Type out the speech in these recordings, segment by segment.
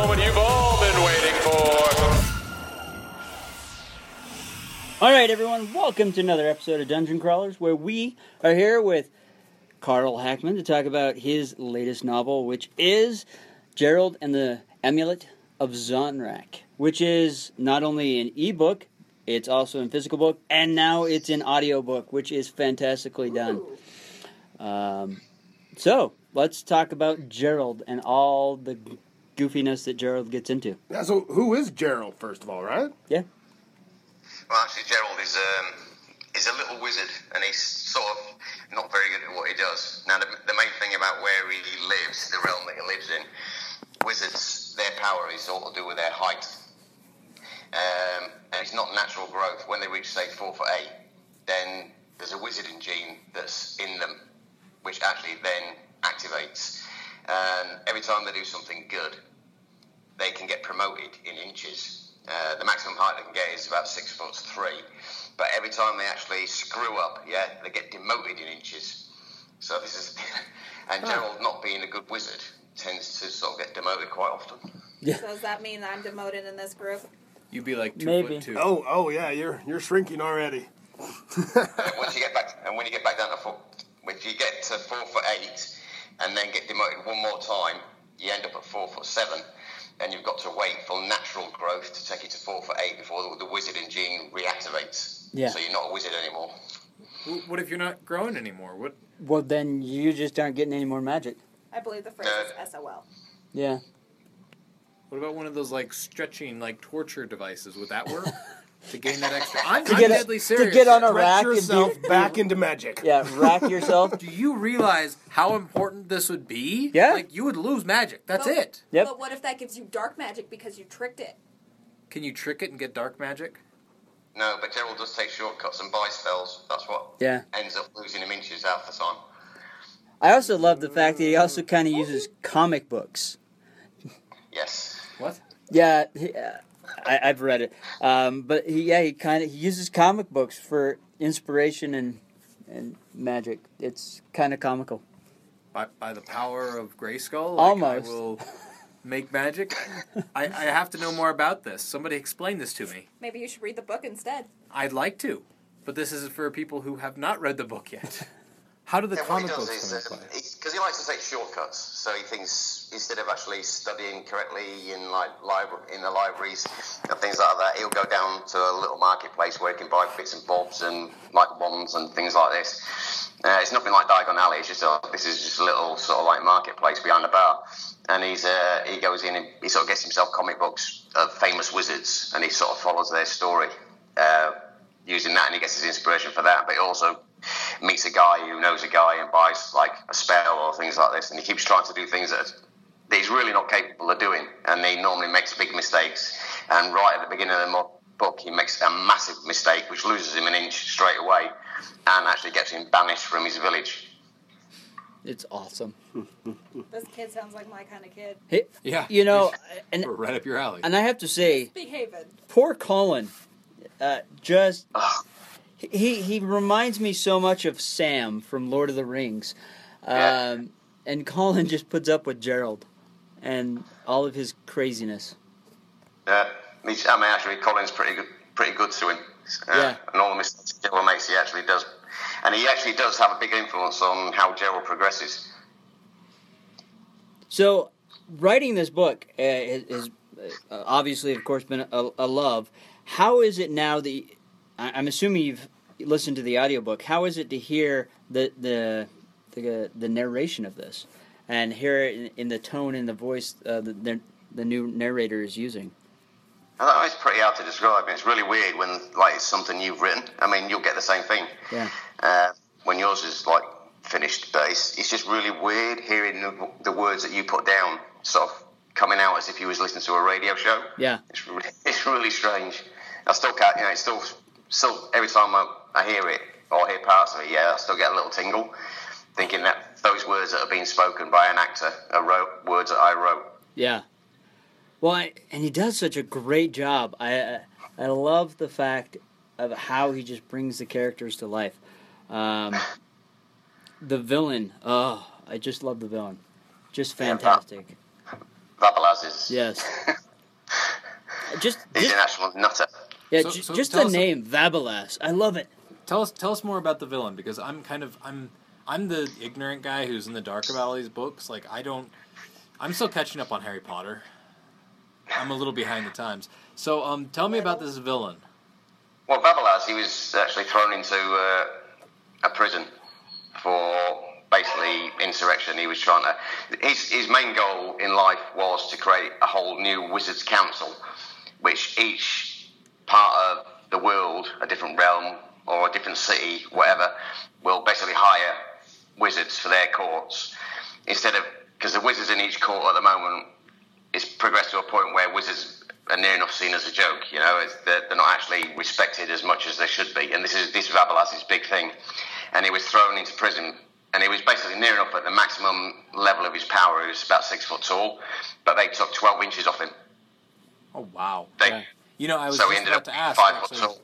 Moment you've all been waiting for. All right, everyone, welcome to another episode of Dungeon Crawlers, where we are here with Carl Hackman to talk about his latest novel, which is Gerald and the Amulet of Zonrak, which is not only an ebook, it's also in physical book, and now it's in audiobook, which is fantastically done. Um, so, let's talk about Gerald and all the goofiness that Gerald gets into. Yeah, so who is Gerald, first of all, right? Yeah. Well, actually, Gerald is um, is a little wizard, and he's sort of not very good at what he does. Now, the, the main thing about where he lives, the realm that he lives in, wizards, their power is all to do with their height, um, and it's not natural growth. When they reach say four foot eight, then there's a wizarding gene that's in them, which actually then activates, and every time they do something good, they can get promoted in inches. Uh, the maximum height they can get is about six foot three, but every time they actually screw up, yeah, they get demoted in inches. So this is, and Gerald, not being a good wizard, tends to sort of get demoted quite often. So does that mean that I'm demoted in this group? You'd be like two Maybe. foot two. Oh, oh yeah, you're you're shrinking already. And once you get back, and when you get back down to four, if you get to four foot eight, and then get demoted one more time, you end up at four foot seven, and you've got to wait for natural growth to take you to four foot eight before the, the wizarding gene reactivates. Yeah. So you're not a wizard anymore. W- What if you're not growing anymore? What? Well, then you just aren't getting any more magic. I believe the phrase is SOL. Yeah. What about one of those like stretching, like torture devices? Would that work to gain that extra? I'm, To I'm get a- deadly to get on a here. rack Stretch and yourself be- back into magic. Yeah, rack yourself. Do you realize how important this would be? Yeah. Like you would lose magic. That's But- it. Yep. But what if that gives you dark magic because you tricked it? Can you trick it and get dark magic? No, but Gerald does take shortcuts and buy spells. That's what Yeah. ends up losing him inches half the time. I also love the fact that he also kind of uses comic books. Yes. What? Yeah, he, uh, I, I've read it. Um, but he, yeah, he kind of he uses comic books for inspiration and and magic. It's kind of comical. By, by the power of Grayskull? Like Almost. I will make magic? I, I have to know more about this. Somebody explain this to me. Maybe you should read the book instead. I'd like to, but this is for people who have not read the book yet. How do the Yeah, comic books is come into play? because he likes to take shortcuts, so he thinks instead of actually studying correctly in like libra- in the libraries and things like that, he'll go down to a little marketplace where he can buy bits and bobs and like wands and things like this. Uh, it's nothing like Diagon Alley. It's just a, this is just a little sort of like marketplace behind the bar, and he's uh, he goes in and he sort of gets himself comic books of famous wizards, and he sort of follows their story. Uh, using that and he gets his inspiration for that but he also meets a guy who knows a guy and buys like a spell or things like this and he keeps trying to do things that that he's really not capable of doing and he normally makes big mistakes and right at the beginning of the book he makes a massive mistake which loses him an inch straight away and actually gets him banished from his village It's awesome. This kid sounds like my kind of kid. Hey, Yeah. you know, and right up your alley. and I have to say, Behaving. poor Colin, uh, just he he reminds me so much of Sam from Lord of the Rings, Yeah. um, and Colin just puts up with Gerald and all of his craziness. uh, he's- I mean actually Colin's pretty good pretty good to him uh, Yeah. and all the mistakes Gerald makes he actually does and he actually does have a big influence on how Gerald progresses So, writing this book uh, is, is uh, obviously, of course, been a, a love. How is it now that I'm assuming you've listened to the audiobook? How is it to hear the the the, the narration of this and hear it in, in the tone and the voice uh, the, the the new narrator is using? I don't it's pretty hard to describe. It's really weird when like it's something you've written. I mean, you'll get the same thing Yeah. uh, when yours is like finished, but it's, it's just really weird hearing the, the words that you put down sort of coming out as if you was listening to a radio show. Yeah. It's really, it's really strange. I still can't, you know, it's still, still every time I, I hear it or hear parts of it, yeah, I still get a little tingle, thinking that those words that are being spoken by an actor are wrote, words that I wrote. Yeah. Well, I, and he does such a great job. I I- I love the fact of how he just brings the characters to life. Um, the villain, oh, I just love the villain. Just fantastic. Babalaz is, Yes. Just, he's just an actual nutter. yeah, So- ju- so just the name Vabalas. I love it. Tell us tell us more about the villain because I'm kind of I'm I'm the ignorant guy who's in the dark about all these books. Like I don't I'm still catching up on Harry Potter. I'm a little behind the times. So um tell me about this villain. Well, Babalaz, he was actually thrown into uh, a prison for basically insurrection. He was trying to. His, his main goal in life was to create a whole new Wizards Council, which each part of the world, a different realm or a different city, whatever, will basically hire wizards for their courts instead of because the wizards in each court at the moment is progressed to a point where wizards are near enough seen as a joke. You know, they're, they're not actually respected as much as they should be. And this is this Vabalas's big thing. And he was thrown into prison, and he was basically near enough at the maximum level of his power. He was about six foot tall, but they took twelve inches off him. Oh wow. They, Yeah. You know, I was so just ended about up to ask five foot tall.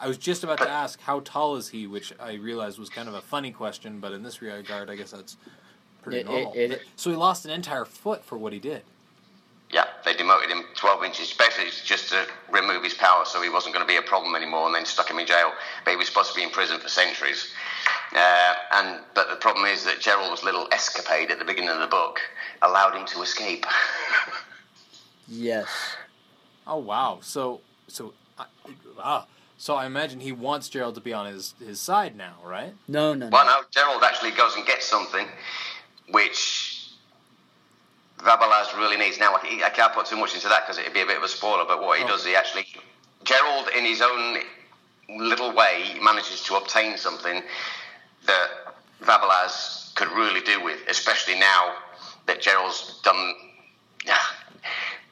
I was just about to ask how tall is he, which I realized was kind of a funny question, but in this regard, I guess that's pretty It- it- normal. it- so he lost an entire foot for what he did. Yeah, they demoted him 12 inches, basically just to remove his power so he wasn't going to be a problem anymore and then stuck him in jail. But he was supposed to be in prison for centuries. Uh, and But the problem is that Gerald's little escapade at the beginning of the book allowed him to escape. Yes. Oh wow! So so I ah, so I imagine he wants Gerald to be on his his side now, right? No, no, well, no. no, Gerald actually goes and gets something which Vabalaz really needs. Now, I I can't put too much into that because it'd be a bit of a spoiler, but what he Oh. does, he actually. Gerald, in his own little way, manages to obtain something that Vabalaz could really do with, especially now that Gerald's done.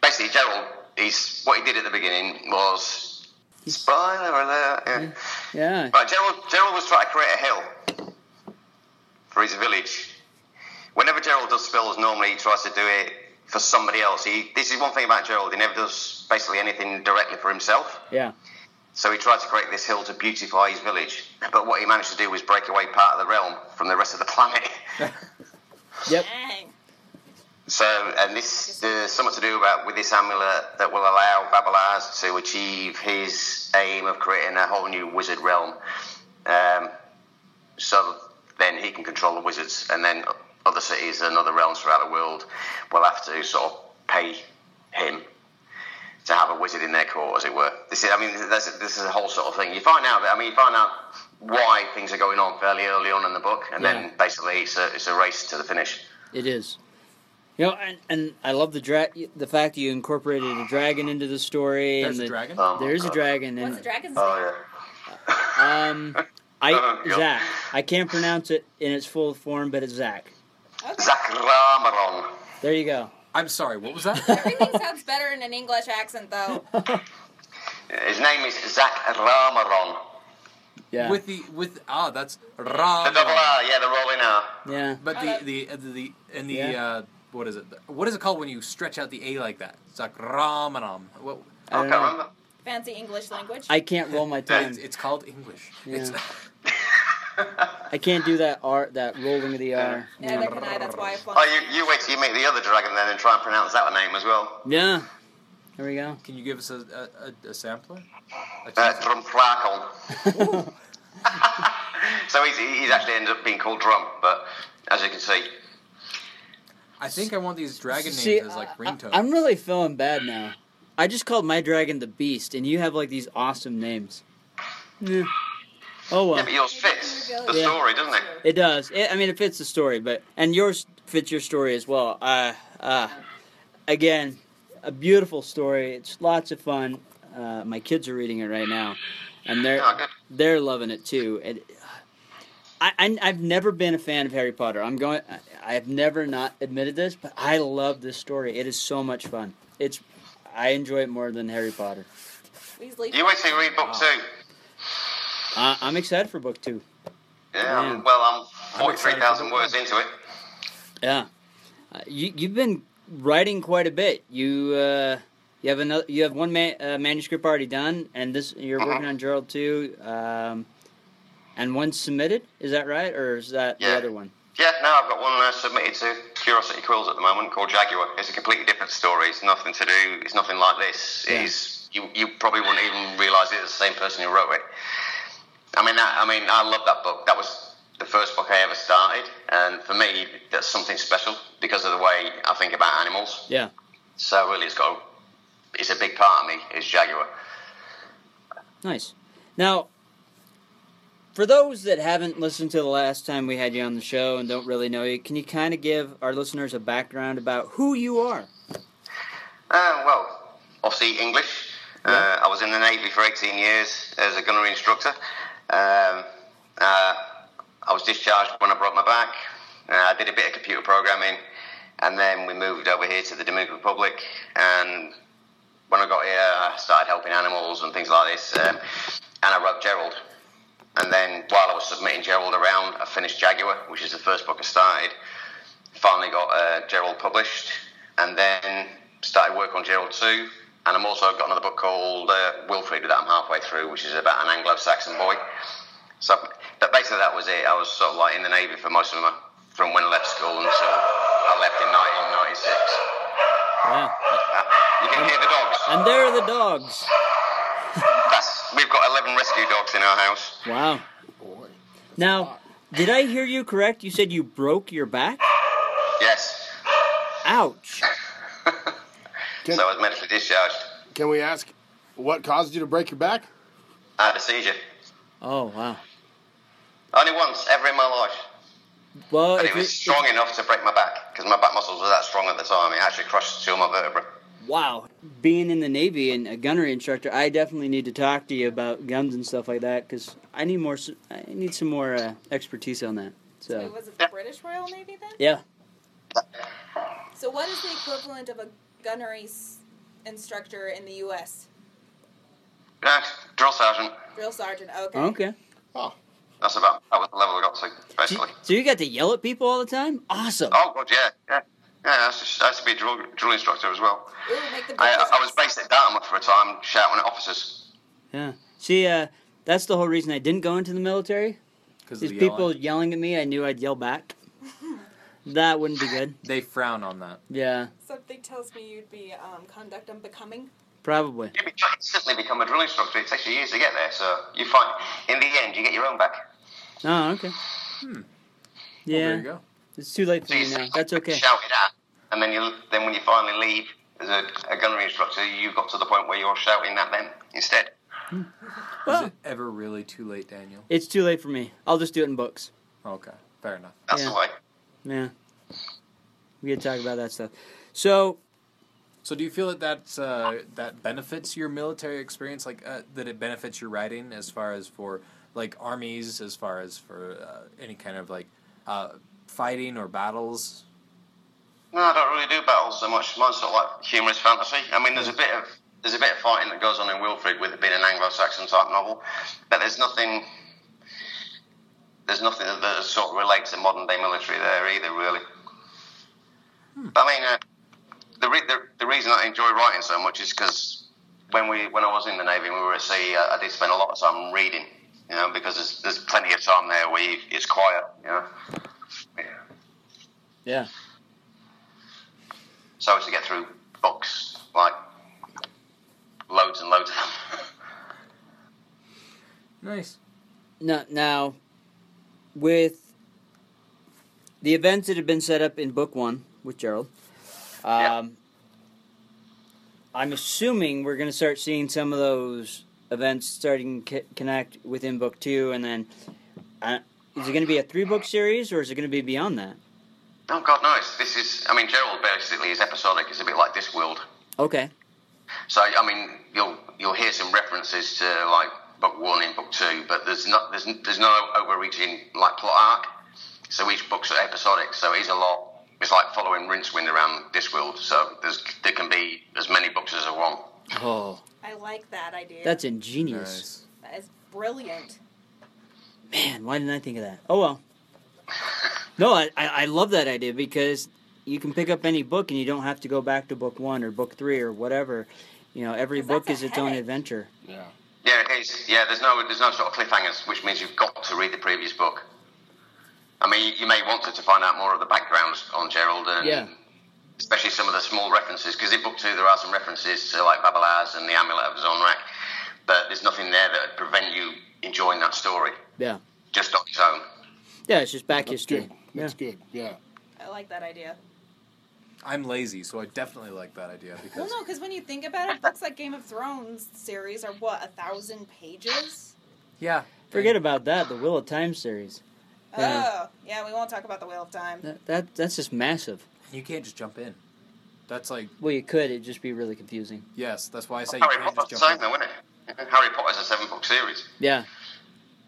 Basically, Gerald, he's what he did at the beginning was. Spoiler alert. Yeah. Yeah. Right, Gerald, Gerald was trying to create a hill for his village. Whenever Gerald does spills, normally he tries to do it for somebody else. He, this is one thing about Gerald, he never does basically anything directly for himself. Yeah. So he tried to create this hill to beautify his village. But what he managed to do was break away part of the realm from the rest of the planet. Yep. Dang. So, and this there's something to do about with this amulet that will allow Babalaz to achieve his aim of creating a whole new wizard realm. Um, so then he can control the wizards, and then other cities and other realms throughout the world will have to sort of pay him to have a wizard in their court, as it were. This is, I mean, this, this is a whole sort of thing. You find out that, I mean, you find out why things are going on fairly early on in the book, and Yeah. then basically it's a, it's a race to the finish. It is. You know, and, and I love the dra- the fact that you incorporated a dragon into the story. There's and a dragon. Oh, There is a God. dragon, What's and the dragon's Oh, name? yeah. um, I Yeah. Zach. I can't pronounce it in its full form, but it's Zach. Okay. Zakramaron. There you go. I'm sorry. What was that? Everything sounds better in an English accent, though. His name is Zach Ramaron. Yeah. with the with ah that's The double R, yeah, the rolling R. yeah. But Okay. the the uh, the, the and the Yeah. uh, what is it? What is it called when you stretch out the A like that? It's like Ramaram. What? I I don't know. Fancy English language. I can't roll my tongue. It's, it's called English. It's, I can't do that R, that rolling of the R. Neither Yeah. can I. That's why I flunked. Oh, you, you wait till you meet the other dragon then and try and pronounce that name as well. yeah. There we go. can you give us a a, a, a sampler? A Uh, teaser? Drumflakon. so he's, he's actually ended up being called Drum, but as you can see, I think I want these dragon names See, as like I- ringtones. I'm really feeling bad now. I just called my dragon the Beast, and you have like these awesome names. Yeah. Oh Yeah, well, but yours fits the Yeah. story, doesn't it? it does. It, I mean, it fits the story, but and yours fits your story as well. Uh, uh, again, a beautiful story. It's lots of fun. Uh, my kids are reading it right now, and they're Oh, they're loving it too. And I, I I've never been a fan of Harry Potter. I'm going. I have never not admitted this, but I love this story. It is so much fun. It's I enjoy it more than Harry Potter. Weasley. You wait till you read book two. Uh, I'm excited for book two. Yeah, Man. I'm, well, I'm I'm 43,000 words into it. Yeah, uh, you you've been writing quite a bit. You uh, you have another. You have one ma- uh, manuscript already done, and this you're Uh-huh. working on Gerald too. Um, and one submitted. Is that right, or is that the other one? Yeah, no, I've got one uh, submitted to Curiosity Quills at the moment called Jaguar. It's a completely different story. It's nothing to do. It's nothing like this. Yeah. It's you. You probably wouldn't even realise it's the same person who wrote it. I mean, I, I mean, I love that book. That was the first book I ever started, and for me, that's something special because of the way I think about animals. Yeah. So really, it's got. A, it's a big part of me. Is Jaguar. Nice. Now, for those that haven't listened to the last time we had you on the show and don't really know you, can you kind of give our listeners a background about who you are? Uh, well, obviously English. Uh, I was in the Navy for 18 years as a gunnery instructor. Um, uh, I was discharged when I broke my back. Uh, I did a bit of computer programming, and then we moved over here to the Dominican Republic. And when I got here, I started helping animals and things like this. Um, and I wrote Gerald. And then while I was submitting Gerald around, I finished Jaguar, which is the first book I started. Finally got uh, Gerald published, and then started work on Gerald 2. And I'm also got another book called uh, Wilfred that I'm halfway through, which is about an Anglo-Saxon boy. So, but basically that was it. I was sort of like in the Navy for most of my, from when I left school until I left in 1996. Yeah. Uh, you can hear the dogs. And there are the dogs. That's, we've got 11 rescue dogs in our house. Wow. Now, did I hear you correct? You said you broke your back? Yes. Ouch. Can, So I was medically discharged. can we ask what caused you to break your back? I had a seizure. Oh, wow. Only once ever in my life. Well, And it was it, strong enough to break my back because my back muscles were that strong at the time. It actually crushed two of my vertebrae. Wow. Being in the Navy and a gunnery instructor, I definitely need to talk to you about guns and stuff like that because I need more. s- I need some more uh, expertise on that. So So, was it the British Royal Navy then? yeah. So what is the equivalent of a gunnery s- instructor in the U.S.? Yeah, drill sergeant. Drill sergeant. Okay. Okay. Oh. That's about that was the level I got to, So, basically. so you got to yell at people all the time? Awesome. Oh god, yeah, yeah, yeah. I used to, I used to be a drill, drill instructor as well. Ooh, make the I, I was based at Dartmouth for a time, shouting at officers. Yeah. See, uh, that's the whole reason I didn't go into the military. because These people yelling at me, I knew I'd yell back. that wouldn't be good. they frown on that. Yeah, Something tells me you'd be um, conduct unbecoming. probably. You'd be- instantly become a drill instructor. It takes you years to get there, so you find in the end you get your own back. Oh, okay. Hmm. Well, Yeah, there you go. It's too late for So you me now. That's okay. Shout it at, and then you then when you finally leave as a, a gunnery instructor, you've got to the point where you're shouting at them instead. Is it ever really too late, Daniel? it's too late for me. I'll just do it in books. Okay, fair enough. That's Yeah. the way. Yeah. We could talk about that stuff. So, So do you feel that that's, uh, that benefits your military experience, like uh, that it benefits your writing as far as for like armies, as far as for uh, any kind of like uh, fighting or battles? No, I don't really do battles so much. Mine's sort of like humorous fantasy. I mean, there's a bit of there's a bit of fighting that goes on in Wilfred with it being an Anglo-Saxon type novel, but there's nothing there's nothing that, that sort of relates to modern day military there either, really. I mean, uh, the, re- the the reason I enjoy writing so much is because when we when I was in the navy and we were at sea, I, I did spend a lot of time reading. You know, because there's, there's plenty of time there where you, it's quiet. You know. Yeah. yeah. So to get through books, like loads and loads of them. Nice. Now, now, with the events that have been set up in book one, with Gerald. Um, I'm assuming we're going to start seeing some of those events starting to connect within book two, and then uh, is it going to be a three book series or is it going to be beyond that? Oh God knows. This is. I mean, Gerald basically is episodic. It's a bit like this world. Okay. So I mean, you'll you'll hear some references to like book one in book two, but there's not there's there's no overreaching like plot arc. So each book's episodic. So it's a lot. It's like following Rincewind around this world. So there's there can be as many books as there want. Oh, I like that idea. that's ingenious. that is brilliant. Man, why didn't I think of that? Oh well. No, I, I I love that idea because you can pick up any book and you don't have to go back to book one or book three or whatever. You know, every book is a its own adventure. Yeah. Yeah, it is. Yeah, there's no there's no sort of cliffhangers, which means you've got to read the previous book. I mean, you may want to, to find out more of the backgrounds on Gerald and Yeah. especially some of the small references, because in book two there are some references to like Babalaz and the Amulet of Zonrak, but there's nothing there that would prevent you enjoying that story Yeah. just on its own. Yeah, it's just back That's history. good. That's good. Yeah. I like that idea. I'm lazy, so I definitely like that idea because. Well, because no, because when you think about it, books like Game of Thrones series are what a thousand pages. yeah, Forget about that. The Wheel of Time series. Oh, yeah, we won't talk about the Wheel of Time. That, that that's just massive. you can't just jump in. That's like Well, you could. It'd just be really confusing. yes, that's why I say you Harry can't Potter's just the jump same, in. though, isn't it? Harry Potter's a seven book series. Yeah.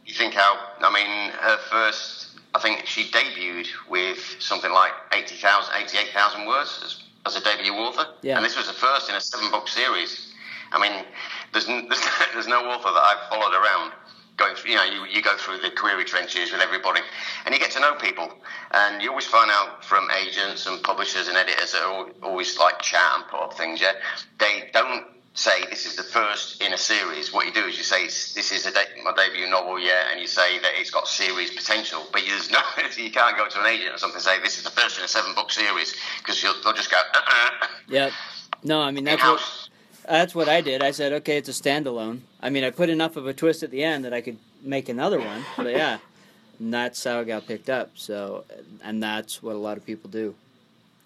You think how, I mean, her first, I think she debuted with something like 80,000, 88,000 words as, as a debut author. Yeah. And this was the first in a seven book series. I mean, there's, there's, there's no author that I've followed around going through, you know, you, you go through the query trenches with everybody and you get to know people. And you always find out from agents and publishers and editors that are always like chat and put up things, yeah. They don't say this is the first in a series. What you do is you say this is a de- my debut novel, yeah, and you say that it's got series potential. But there's no, you can't go to an agent or something and say this is the first in a seven book series because they'll just go. Uh-uh. Yep. No, I mean that's what In-house. that's what I did. I said, okay, it's a standalone. I mean, I put enough of a twist at the end that I could make another one. But yeah, and that's how it got picked up. So, and that's what a lot of people do.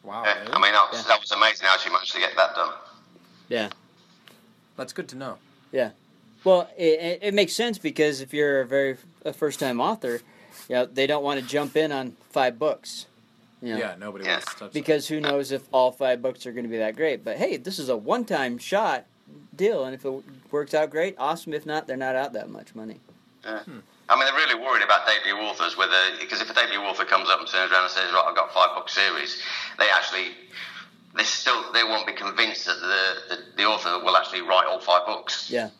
Wow, Yeah, really? I mean that was, Yeah. that was amazing how she managed to get that done. Yeah. That's good to know. Yeah. Well, it, it, it makes sense because if you're a very a first time author, you know, they don't want to jump in on five books. You know, Yeah, nobody Yeah. wants to touch Because who knows if all five books are going to be that great? But hey, this is a one time shot deal, and if it works out great, awesome. If not, they're not out that much money. Yeah. Hmm. I mean, they're really worried about debut authors, whether because if a debut author comes up and turns around and says, "Right, I've got five book series," they actually they still they won't be convinced that the, the, the author will actually write all five books. Yeah.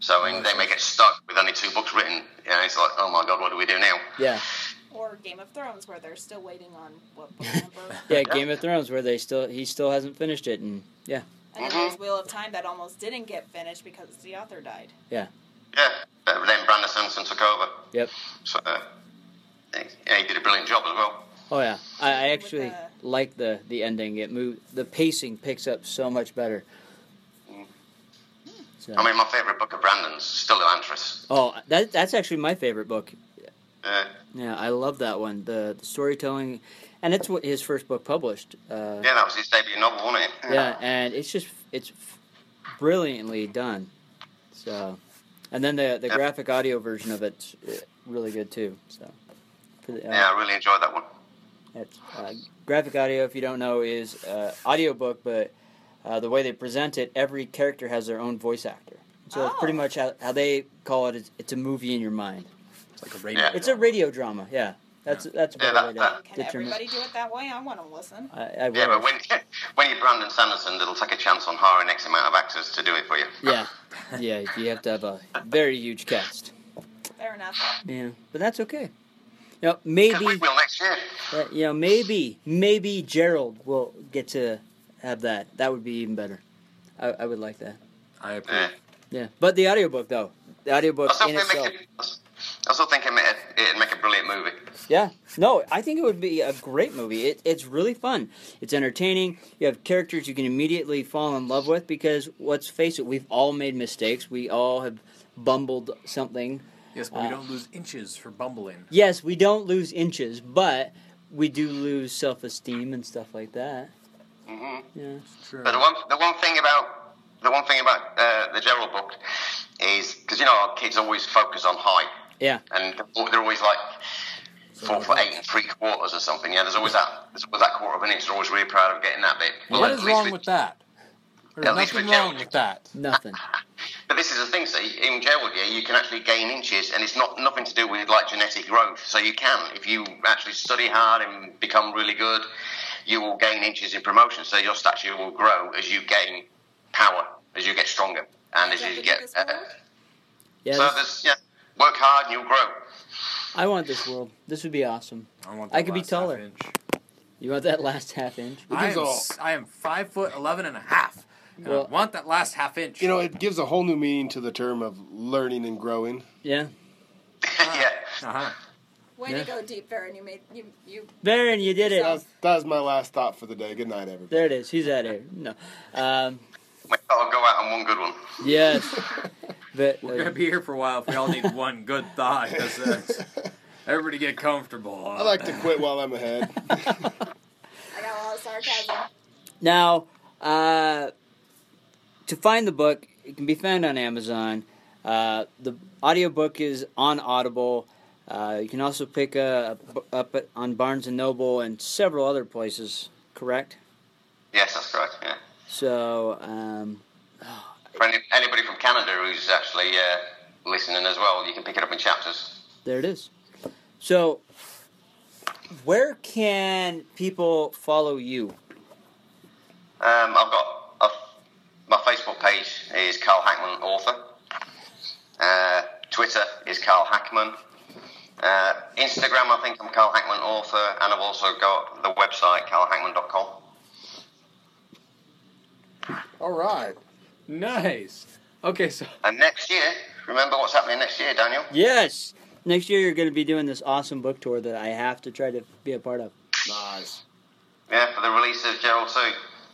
So I mean, they may get stuck with only two books written. You know, it's like, oh my god, what do we do now? Yeah. Or Game of Thrones, where they're still waiting on what book number. Yeah, Game of Thrones, where they still he still hasn't finished it, and yeah, and then there's Wheel of Time that almost didn't get finished because the author died. Yeah, but then Brandon Sanderson took over. Yep. So uh, yeah, he did a brilliant job as well. Oh yeah, I, I actually the- like the the ending. It moved, the pacing picks up so much better. So, I mean, my favourite book of Brandon's still Elantris. oh, that that's actually my favorite book. Uh, Yeah, I love that one. The, the storytelling, and it's what his first book published. Uh, yeah, that was his debut novel, wasn't it? yeah, and it's just it's brilliantly done. So, and then the the Yeah. graphic audio version of it's uh, really good too. So, the, uh, Yeah, I really enjoyed that one. It's, uh, graphic audio, if you don't know, is uh, audiobook, but uh, the way they present it, every character has their own voice actor. So it's pretty Oh. much how, how they call it. It's, it's a movie in your mind. It's like a radio. Yeah. It's a radio drama. Yeah, that's that's a Yeah, better that- way to that- Can determine. everybody do it that way? I want to listen. I, I Yeah, but when when you're Brandon Sanderson, it'll take a chance on hiring X amount of actors to do it for you. yeah, yeah, you have to have a very huge cast. Fair enough. Yeah, but that's okay. You know, maybe we will next year. uh, you know, maybe maybe Gerald will get to have that. That would be even better. I, I would like that. I approve. Yeah. Yeah, but the audiobook though, the audiobook I in think itself. make it, I still think it'd, it'd make a brilliant movie. Yeah, no, I think it would be a great movie. It, it's really fun. It's entertaining. You have characters you can immediately fall in love with because let's face it, we've all made mistakes. We all have bumbled something. Yes, but Uh, we don't lose inches for bumbling. Yes, we don't lose inches, but we do lose self esteem and stuff like that. Mm-hmm. Yeah. True. But the one, the one thing about the one thing about uh, the Gerald book is because you know our kids always focus on height, Yeah. and they're always like four foot eight and three quarters or something. Yeah, there's always that there's always that quarter of an inch. They're always really proud of getting that bit. what at is least wrong with- with that? There's nothing wrong Gerald. with that. Nothing. But this is the thing, see, in Gerald year you can actually gain inches, and it's not nothing to do with like genetic growth. So you can, if you actually study hard and become really good, you will gain inches in promotion. So your stature will grow as you gain power, as you get stronger, and as Jump you get. this Uh. Yeah. so this- there's yeah, work hard and you'll grow. I want this world. This would be awesome. I want. I that could be last half taller. inch. You want that last half inch? I am, all- s- I am five foot eleven and a half. And Well- I want that last half inch. You know, it gives a whole new meaning to the term of learning and growing. Yeah. yeah. uh-huh. Way Yeah. to go, Deep Baron. You made you you. Baron, you did it. That was, that was my last thought for the day. Good night, everybody. There it is. He's out here. No. Um, I'll go out on one good one. yes. But, We're uh, gonna be here for a while if we all need one good thought. Because uh, everybody get comfortable. I like to quit while I'm ahead. I got a lot of sarcasm. Now, uh, to find the book, it can be found on Amazon. Uh, the audiobook is on Audible. Uh, you can also pick uh, up on Barnes and Noble and several other places. Correct. Yes, that's correct. Yeah. So, um, For any, anybody from Canada who's actually uh, listening as well, you can pick it up in chapters. there it is. So, where can people follow you? Um, I've got my Facebook page is Carl Hackman Author. Uh, Twitter is Carl Hackman. Uh, Instagram, I think I'm Carl Hackman Author, and I've also got the website carlhackman.com. All right. Nice. Okay, so And next year, remember what's happening next year, Daniel? Yes. Next year, you're going to be doing this awesome book tour that I have to try to be a part of. Nice. Yeah, for the release of Gerald 2.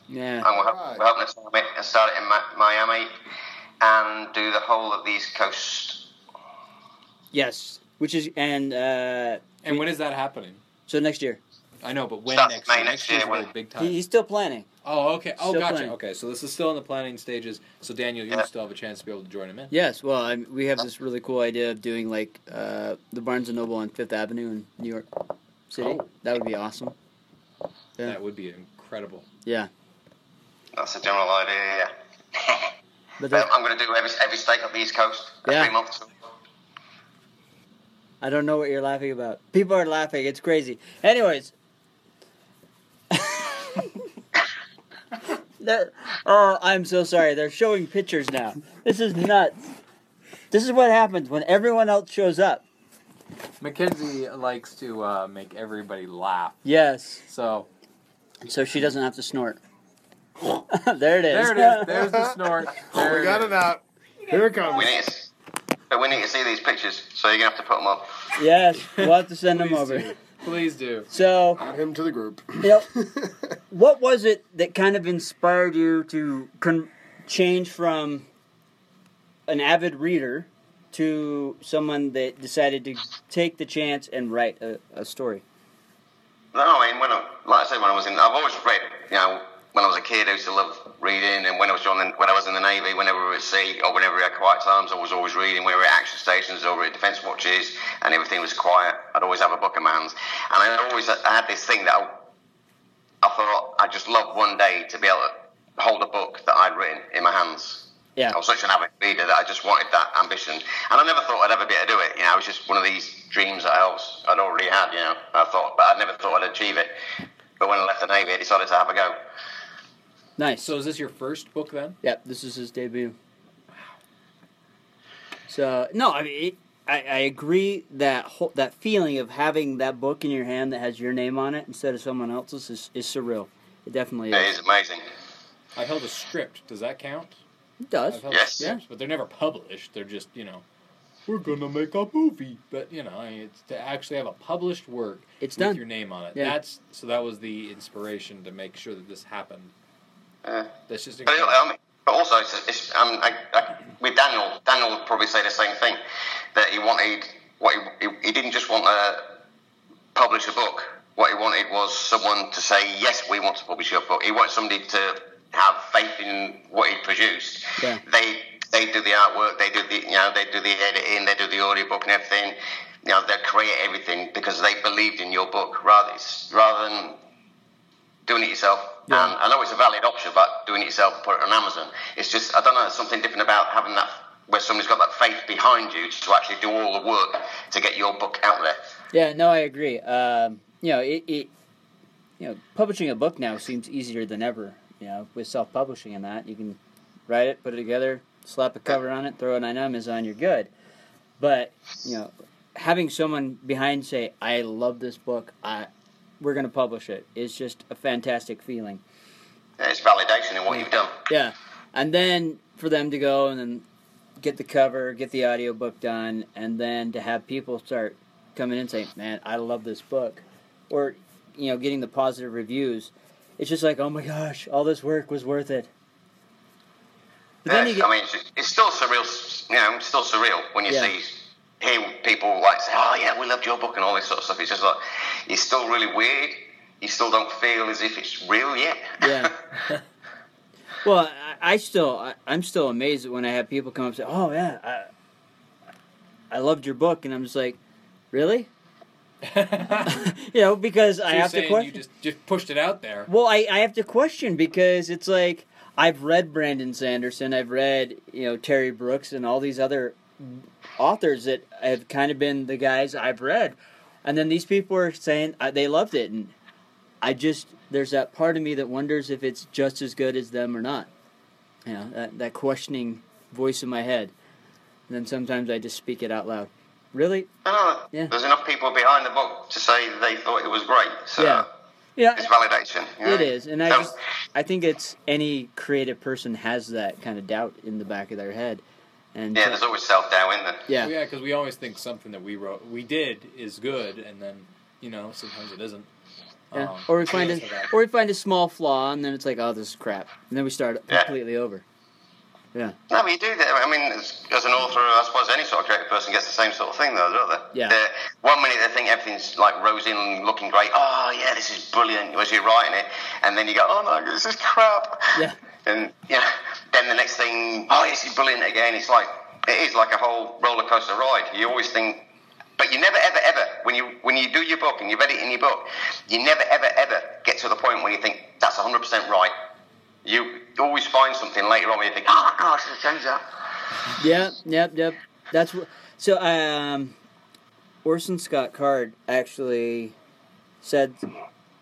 Yeah. And we're, ho- we're hoping to start it- start it in Miami and do the whole of the East Coast. Yes. Which is and uh, and when is that happening? so next year. I know, but when Starts next May year? next Next year's year when- really big time. He, he's still planning. Oh, okay. Oh, Still gotcha. planning. Okay, so this is still in the planning stages. So Daniel, you Yeah. still have a chance to be able to join him in. Yes. Well, i we have this really cool idea of doing like uh, the Barnes and Noble on Fifth Avenue in New York City. Oh. That would be awesome. Yeah. That would be incredible. Yeah. That's the general idea, yeah. But But I'm going to do every, every state of the East Coast every Yeah. month. I don't know what you're laughing about. People are laughing. It's crazy. Anyways. They're- oh, I'm so sorry. They're showing pictures now. This is nuts. This is what happens when everyone else shows up. Mackenzie likes to uh, make everybody laugh. Yes. So So she doesn't have to snort. there it is. there it is. There's the snort. Oh, there we got it out. Here it comes. We need to, but we need to see these pictures, so you're going to have to put them up. Yes, we'll have to send them over. do. Please do. So, Add him to the group. you know, what was it that kind of inspired you to con- change from an avid reader to someone that decided to take the chance and write a, a story? No, I mean, when I, like I said, when I was in, I've always read, you know, when I was a kid, I used to love reading, and when I was joining, when I was in the Navy, whenever we were at sea, or whenever we had quiet times, I was always reading. We were at action stations, or we were at defence watches, and everything was quiet. I'd always have a book in my hands, and I always I had this thing that I, I thought I just loved one day to be able to hold a book that I'd written in my hands. Yeah. I was such an avid reader that I just wanted that ambition, and I never thought I'd ever be able to do it. You know, it was just one of these dreams that I was, I'd already had. You know, I thought, but I never thought I'd achieve it. But when I left the Navy, I decided to have a go. Nice. So is this your first book then? Yep, this is his debut. Wow. So no, I mean, it, I, I agree that whole, that feeling of having that book in your hand that has your name on it instead of someone else's is, is surreal. It definitely It is. is amazing. I held a script. Does that count? It does. I've held Yes. scripts, but they're never published. They're just you know, we're gonna make a movie. But you know, I mean, it's to actually have a published work It's with done. your name on it. Yeah. That's so that was the inspiration to make sure that this happened. Uh, That's just but, it, incredible. I mean, but also, it's, it's, um, I, I, with Daniel, Daniel would probably say the same thing that he wanted. What he, he, he didn't just want to publish a book. what he wanted was someone to say, yes, we want to publish your book. He wanted somebody to have faith in what he produced. Yeah. They they do the artwork, they do the you know they do the editing, they do the audiobook and everything. You know they create everything because they believed in your book rather rather than doing it yourself. Yeah. And I know it's a valid option, but doing it yourself and put it on Amazon, it's just I don't know. There's something different about having that where somebody's got that faith behind you to actually do all the work to get your book out there. Yeah, no, I agree. Um, you know, it, it, you know, publishing a book now seems easier than ever. You know, with self-publishing and that, you can write it, put it together, slap a cover on it, throw it on Amazon, you're good. But you know, having someone behind say, "I love this book. I, we're going to publish it," is just a fantastic feeling. It's validation in what you've done. Yeah, and then for them to go and then get the cover, get the audiobook done, and then to have people start coming in and saying, "Man, I love this book," or you know, getting the positive reviews. It's just like, oh my gosh, all this work was worth it. But then you get, I mean, it's, it's still surreal. You know, it's still surreal when you Yeah. see hear people like say, "Oh yeah, we loved your book" and all this sort of stuff. It's just like it's still really weird. You still don't feel as if it's real yet. yeah. well, I, I still, I, I'm still amazed when I have people come up and say, "Oh yeah, I, I loved your book," and I'm just like, really? you know, because I have to question. you just just pushed it out there. Well, I, I have to question because it's like I've read Brandon Sanderson, I've read you know Terry Brooks and all these other authors that have kind of been the guys I've read, and then these people are saying uh, they loved it, and I just there's that part of me that wonders if it's just as good as them or not. You know that that questioning voice in my head. And then sometimes I just speak it out loud. Really? I know. Yeah. There's enough people behind the book to say they thought it was great. So Yeah. Yeah. it's validation. you know? It is, and I So- just I think it's any creative person has that kind of doubt in the back of their head, and yeah, there's always self doubt in there. yeah, Well, yeah, because we always think something that we wrote, we did, is good, and then you know sometimes it isn't. yeah. Um, or we find a or we find a small flaw, and then it's like, oh, this is crap, and then we start Yeah. completely over. Yeah, No, but you do that. I mean, as, as an author, I suppose any sort of creative person gets the same sort of thing, though, don't they? Yeah. They're- one minute they think everything's like rosy and looking great. Oh, yeah, this is brilliant. As you're writing it, and then you go, oh no, this is crap. yeah, And yeah, then the next thing, oh, this is brilliant again. It's like it is like a whole roller coaster ride. You always think, but you never ever ever when you when you do your book and you've edited in your book, you never ever ever get to the point where you think that's 100 percent right. You always find something later on where you think, oh gosh, let's change that. yeah, yep, yep. That's what. So, um, Orson Scott Card actually said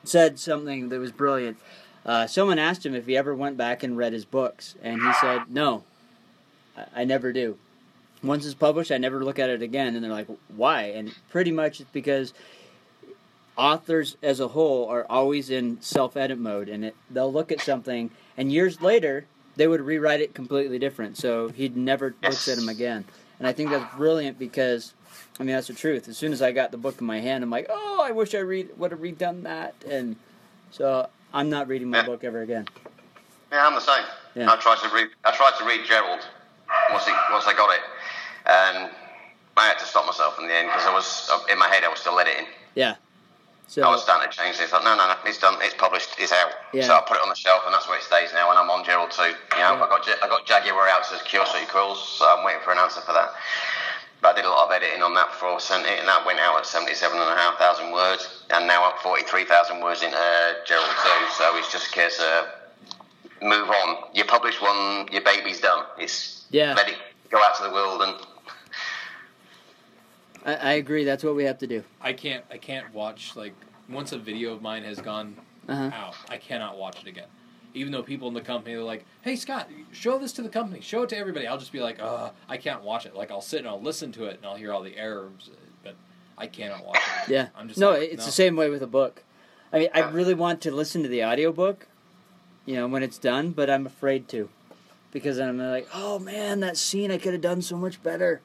said something that was brilliant. Uh, someone asked him if he ever went back and read his books, and he said, "No, I, I never do. Once it's published, I never look at it again." And they're like, "Why?" And pretty much it's because authors as a whole are always in self-edit mode, and it, they'll look at something, and years later they would rewrite it completely different. So he'd never looks at him again. And I think that's brilliant because, I mean, that's the truth. As soon as I got the book in my hand, I'm like, oh, I wish I read would have redone that, and so I'm not reading my Yeah. book ever again. Yeah, I'm the same. Yeah. I tried to read. I tried to read Gerald once, he, once I got it, and I had to stop myself in the end because I was in my head. I was still editing. Yeah. So I was starting to change this. Like, no, no, no, it's done. It's published. It's out. Yeah. So I put it on the shelf, and that's where it stays now. And I'm on Gerald too. You know, Yeah. I got I got Jaguar out as Curiosity Quills, so I'm waiting for an answer for that. But I did a lot of editing on that before I sent it, and that went out at 77,500 words, and now up 43,000 words in uh, Gerald too. So it's just a case of move on. You publish one, your baby's done. It's Yeah. let it go out to the world and I, I agree. That's what we have to do. I can't I can't watch like once a video of mine has gone Uh-huh. out, I cannot watch it again. Even though people in the company are like, "Hey Scott, show this to the company, show it to everybody," I'll just be like, "Uh, I can't watch it." Like I'll sit and I'll listen to it and I'll hear all the errors, but I cannot watch it. Yeah. I'm just no, like, it's no. the same way with a book. I mean, I really want to listen to the audiobook, you know, when it's done, but I'm afraid to. Because I'm like, oh man, that scene I could have done so much better.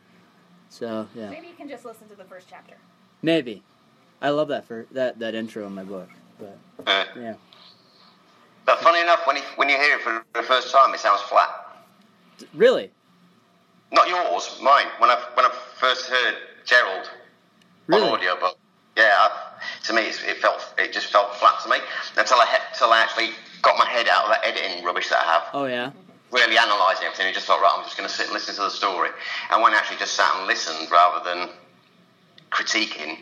So, yeah. Maybe you can just listen to the first chapter. Maybe. I love that for that that intro in my book. But uh, yeah. But funny enough, when you, when you hear it for the first time, it sounds flat. Really? Not yours, mine. When I when I first heard Gerald Really? on audio, but yeah, I, to me, it's, it felt it just felt flat to me until I until I actually got my head out of that editing rubbish that I have Oh yeah. really analysing everything. It just felt right. I'm just going to sit and listen to the story. And when I actually just sat and listened rather than critiquing,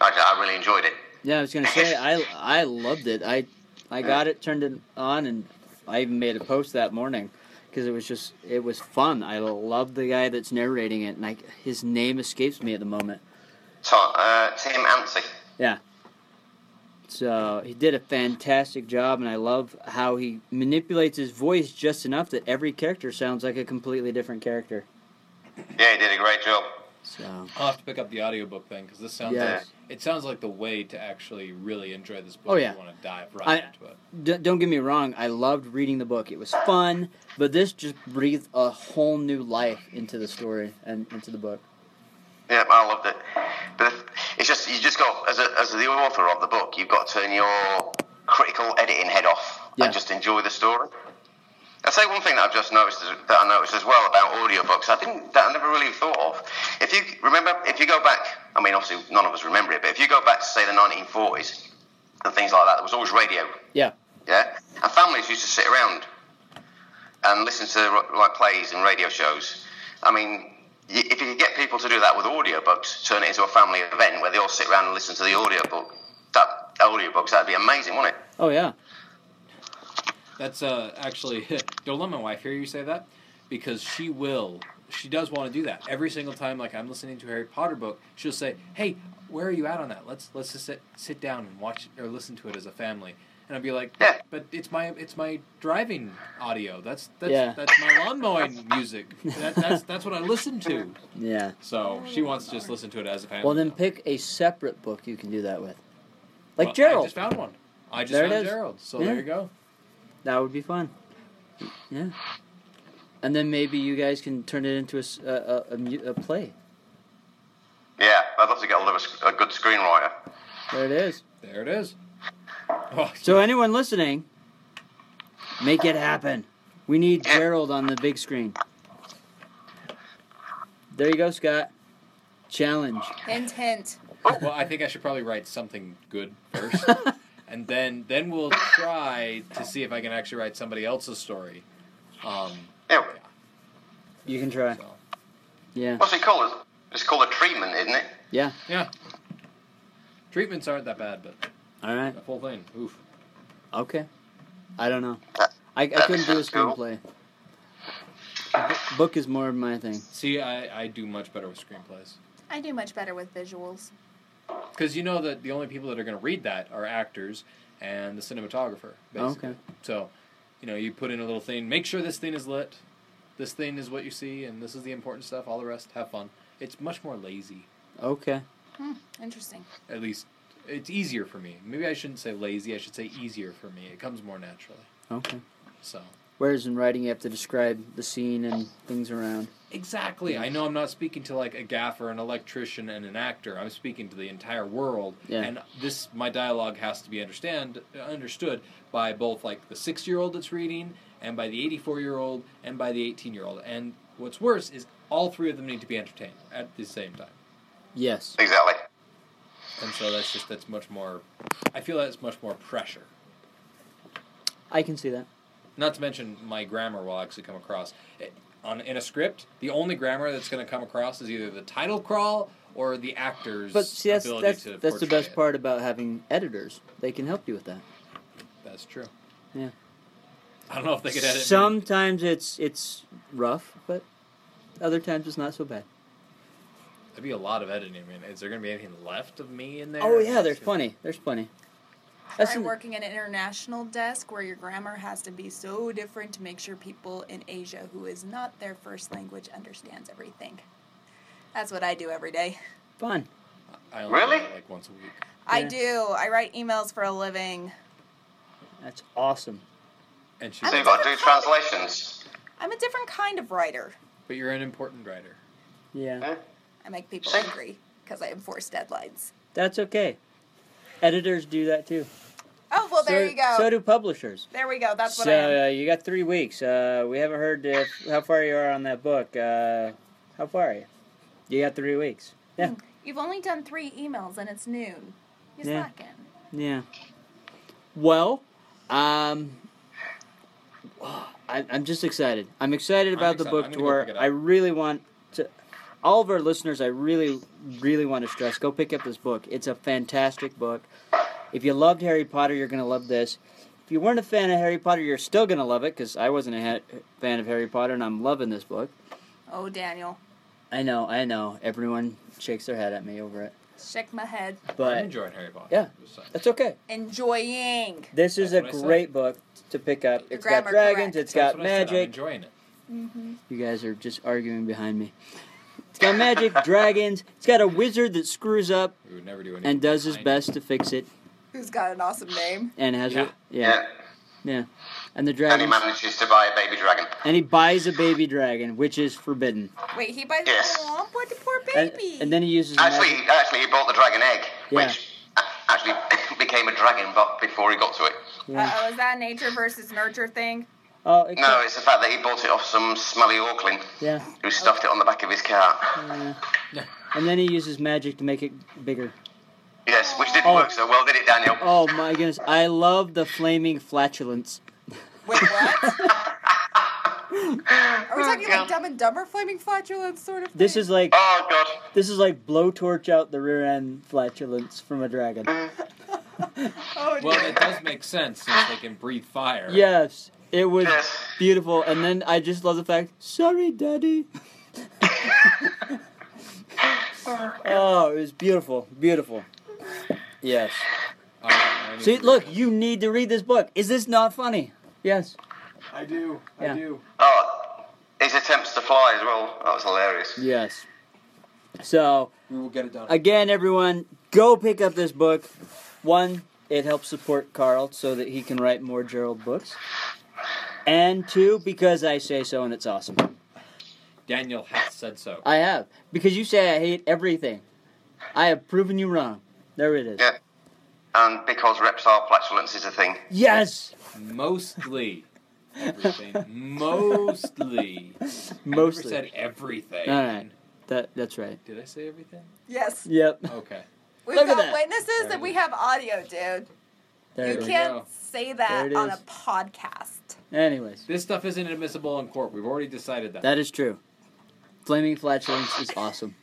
I, I really enjoyed it. Yeah, I was gonna say I I loved it. I I got it, turned it on, and I even made a post that morning because it was just it was fun. I love the guy that's narrating it, and I, his name escapes me at the moment. Tom, uh, Tim Anstey. Yeah. So he did a fantastic job, and I love how he manipulates his voice just enough that every character sounds like a completely different character. Yeah, he did a great job. So I'll have to pick up the audiobook thing because this sounds Yes. like it sounds like the way to actually really enjoy this book. Oh, yeah. you want to dive right I- into it. D- don't get me wrong, I loved reading the book. It was fun, but this just breathed a whole new life into the story and into the book. Yeah, I loved it. But it's just you just got as a, as the author of the book, you've got to turn your critical editing head off Yeah. and just enjoy the story. I'll say one thing that I've just noticed as- that I noticed as well about audiobooks. I didn't that I never really thought of. If you remember, if you go back, I mean, obviously none of us remember it, but if you go back to say the 1940s and things like that, there was always radio. Yeah. Yeah, and families used to sit around and listen to like plays and radio shows. I mean, if you could get people to do that with audiobooks, turn it into a family event where they all sit around and listen to the audiobook, that audiobooks, that'd be amazing, wouldn't it? Oh yeah. That's uh, actually don't let my wife hear you say that because she will. She does want to do that every single time. Like I'm listening to a Harry Potter book, she'll say, "Hey, where are you at on that? Let's let's just sit sit down and watch or listen to it as a family." And I'd be like, Yeah. "But it's my it's my driving audio. That's that's Yeah. that's my lawn mowing music. That, that's that's what I listen to." Yeah. So she wants to just listen to it as a family. Well, then pick a separate book you can do that with, like Well, Gerald. I just found one. I just There found. Gerald. So Yeah. there you go. That would be fun. Yeah. And then maybe you guys can turn it into a, s- a- a- a mu- a play. Yeah, I'd love to get hold of a s- a, good screenwriter. There it is. There it is. Oh, So anyone listening, make it happen. We need Gerald on the big screen. There you go, Scott. Challenge. Hint, hint. well, I think I should probably write something good first, and then then we'll try to see if I can actually write somebody else's story. Um, Yeah, You can try. so Yeah. what's it called? It's called a treatment, isn't it? Yeah. yeah, treatments aren't that bad, but All right. the whole thing, oof. Okay. I don't know. I, I couldn't do a sounds cool. screenplay. Book is more of my thing. See, I, I do much better with screenplays I do much better with visuals. Because you know that the only people that are going to read that are actors and the cinematographer. Basically. Okay. So, you know, you put in a little thing. Make sure this thing is lit. This thing is what you see, and this is the important stuff. All the rest, have fun. It's much more lazy. Okay. Hmm, interesting. at least it's easier for me. Maybe I shouldn't say lazy. I should say easier for me. It comes more naturally. Okay. So Whereas in writing, you have to describe the scene and things around. exactly. I know I'm not speaking to like a gaffer, an electrician, and an actor. I'm speaking to the entire world. Yeah. And this my dialogue has to be understand understood by both like the six year old that's reading, and by the 84 year old, and by the 18 year old. And what's worse is all three of them need to be entertained at the same time. Yes. Exactly. And so that's just that's much more. I feel that's much more pressure. I can see that. Not to mention my grammar will actually come across It- on in a script. The only grammar that's going to come across is either the title crawl or the actor's But see, that's ability that's to that's the best it. part about having editors. They can help you with that. That's true. Yeah. I don't know if they could edit. me. Sometimes it's it's rough, but other times it's not so bad. There'd be a lot of editing. I mean, is there going to be anything left of me in there? Oh yeah, there's plenty. There's plenty. That's Try working at an international desk where your grammar has to be so different to make sure people in Asia who is not their first language understands everything. That's what I do every day. fun. I only Really? like once a week. I Yeah. do. I write emails for a living. That's awesome. And she's So you've got to do translations. I'm a different kind of writer. but you're an important writer. Yeah, Yeah. I make people angry because I enforce deadlines. that's okay. Editors do that too. Oh, well, there so, you go. So do publishers. there we go. That's what so I am. uh, you got three weeks. Uh, we haven't heard if, how far you are on that book. Uh, how far are you? You got three weeks. Yeah. You've only done three emails and it's noon. He's Yeah. slacking. Yeah. Well, um, I, I'm just excited. I'm excited I'm about the book I'm to gonna go where pick it up. I really want to. All of our listeners, I really, really want to stress: go pick up this book. It's a fantastic book. If you loved Harry Potter, you're going to love this. If you weren't a fan of Harry Potter, you're still going to love it because I wasn't a ha- fan of Harry Potter, and I'm loving this book. Oh, Daniel. I know, I know. Everyone shakes their head at me over it, Shake my head. But I'm enjoying Harry Potter. yeah. That's okay. Enjoying. This is That's a what said. great book to pick up. It's got dragons, correct. it's That's got what I said, I'm magic. enjoying it. Mm-hmm. You guys are just arguing behind me. It's got magic, dragons. It's got a wizard that screws up would never do and does his best to fix it, Who's got an awesome name? and has Yeah. it. Yeah, yeah. And the dragon. And he manages to buy a baby dragon. And he buys a baby dragon, which is forbidden. Wait, he buys Yes. Aw, poor, poor baby. and then he uses. Actually, magic- actually, he bought the dragon egg, Yeah. which actually became a dragon, but before he got to it. Yeah. Uh-oh, is that a nature versus nurture thing? Oh, it No, it's the fact that he bought it off some smelly Auckland yeah. who stuffed it on the back of his car. yeah. And then he uses magic to make it bigger. Yes, which didn't Oh. work so well, did it, Daniel? Oh my goodness! I love the flaming flatulence. Wait, what? Are we talking oh, God. like Dumb and Dumber flaming flatulence sort of thing? This is like Oh God! this is like blowtorch out the rear end flatulence from a dragon. Oh, Well, dear. it does make sense since they can breathe fire. Yes, it was Yes. beautiful. And then I just love the fact, sorry, daddy. oh, it was beautiful, beautiful. Yes. All right, I need See, look, it. you need to read this book. Is this not funny? Yes. I do. Yeah. I do. Oh, his attempts to fly as well. That was hilarious. Yes. So, We will get it done. again, everyone, go pick up this book. One, it helps support Carl so that he can write more Gerald books. And two, because I say so and it's awesome. Daniel hath said so. I have. Because you say I hate everything. I have proven you wrong. There it is. Yeah. And because reptile flatulence is a thing. Yes! Mostly everything. Mostly. I never Mostly. said everything. All right. That, that's right. Did I say everything? yes. Yep. Okay. We've Look at got that. witnesses and we have audio, dude. There you can't go. say that on a podcast. Anyways, This stuff isn't admissible in court. We've already decided that. that is true. Flaming flatulence is awesome.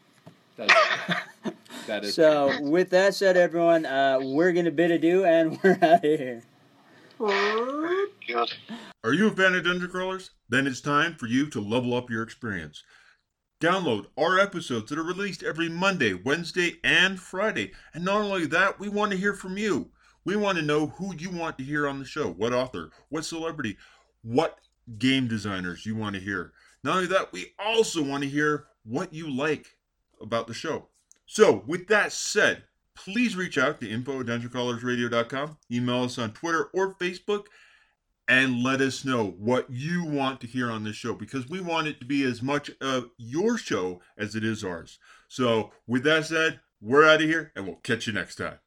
That is, that is So, with that said, everyone, uh, we're going to bid adieu and we're out of here. Are you a fan of Dungeon Crawlers? Then it's time for you to level up your experience. Download our episodes that are released every Monday, Wednesday, and Friday. And not only that, we want to hear from you. We want to know who you want to hear on the show, what author, what celebrity, what game designers you want to hear. Not only that, we also want to hear what you like about the show. So, with that said, please reach out to info at dungeoncrawlersradio.com, email us on Twitter or Facebook, and let us know what you want to hear on this show because we want it to be as much of your show as it is ours. So, with that said, we're out of here and we'll catch you next time.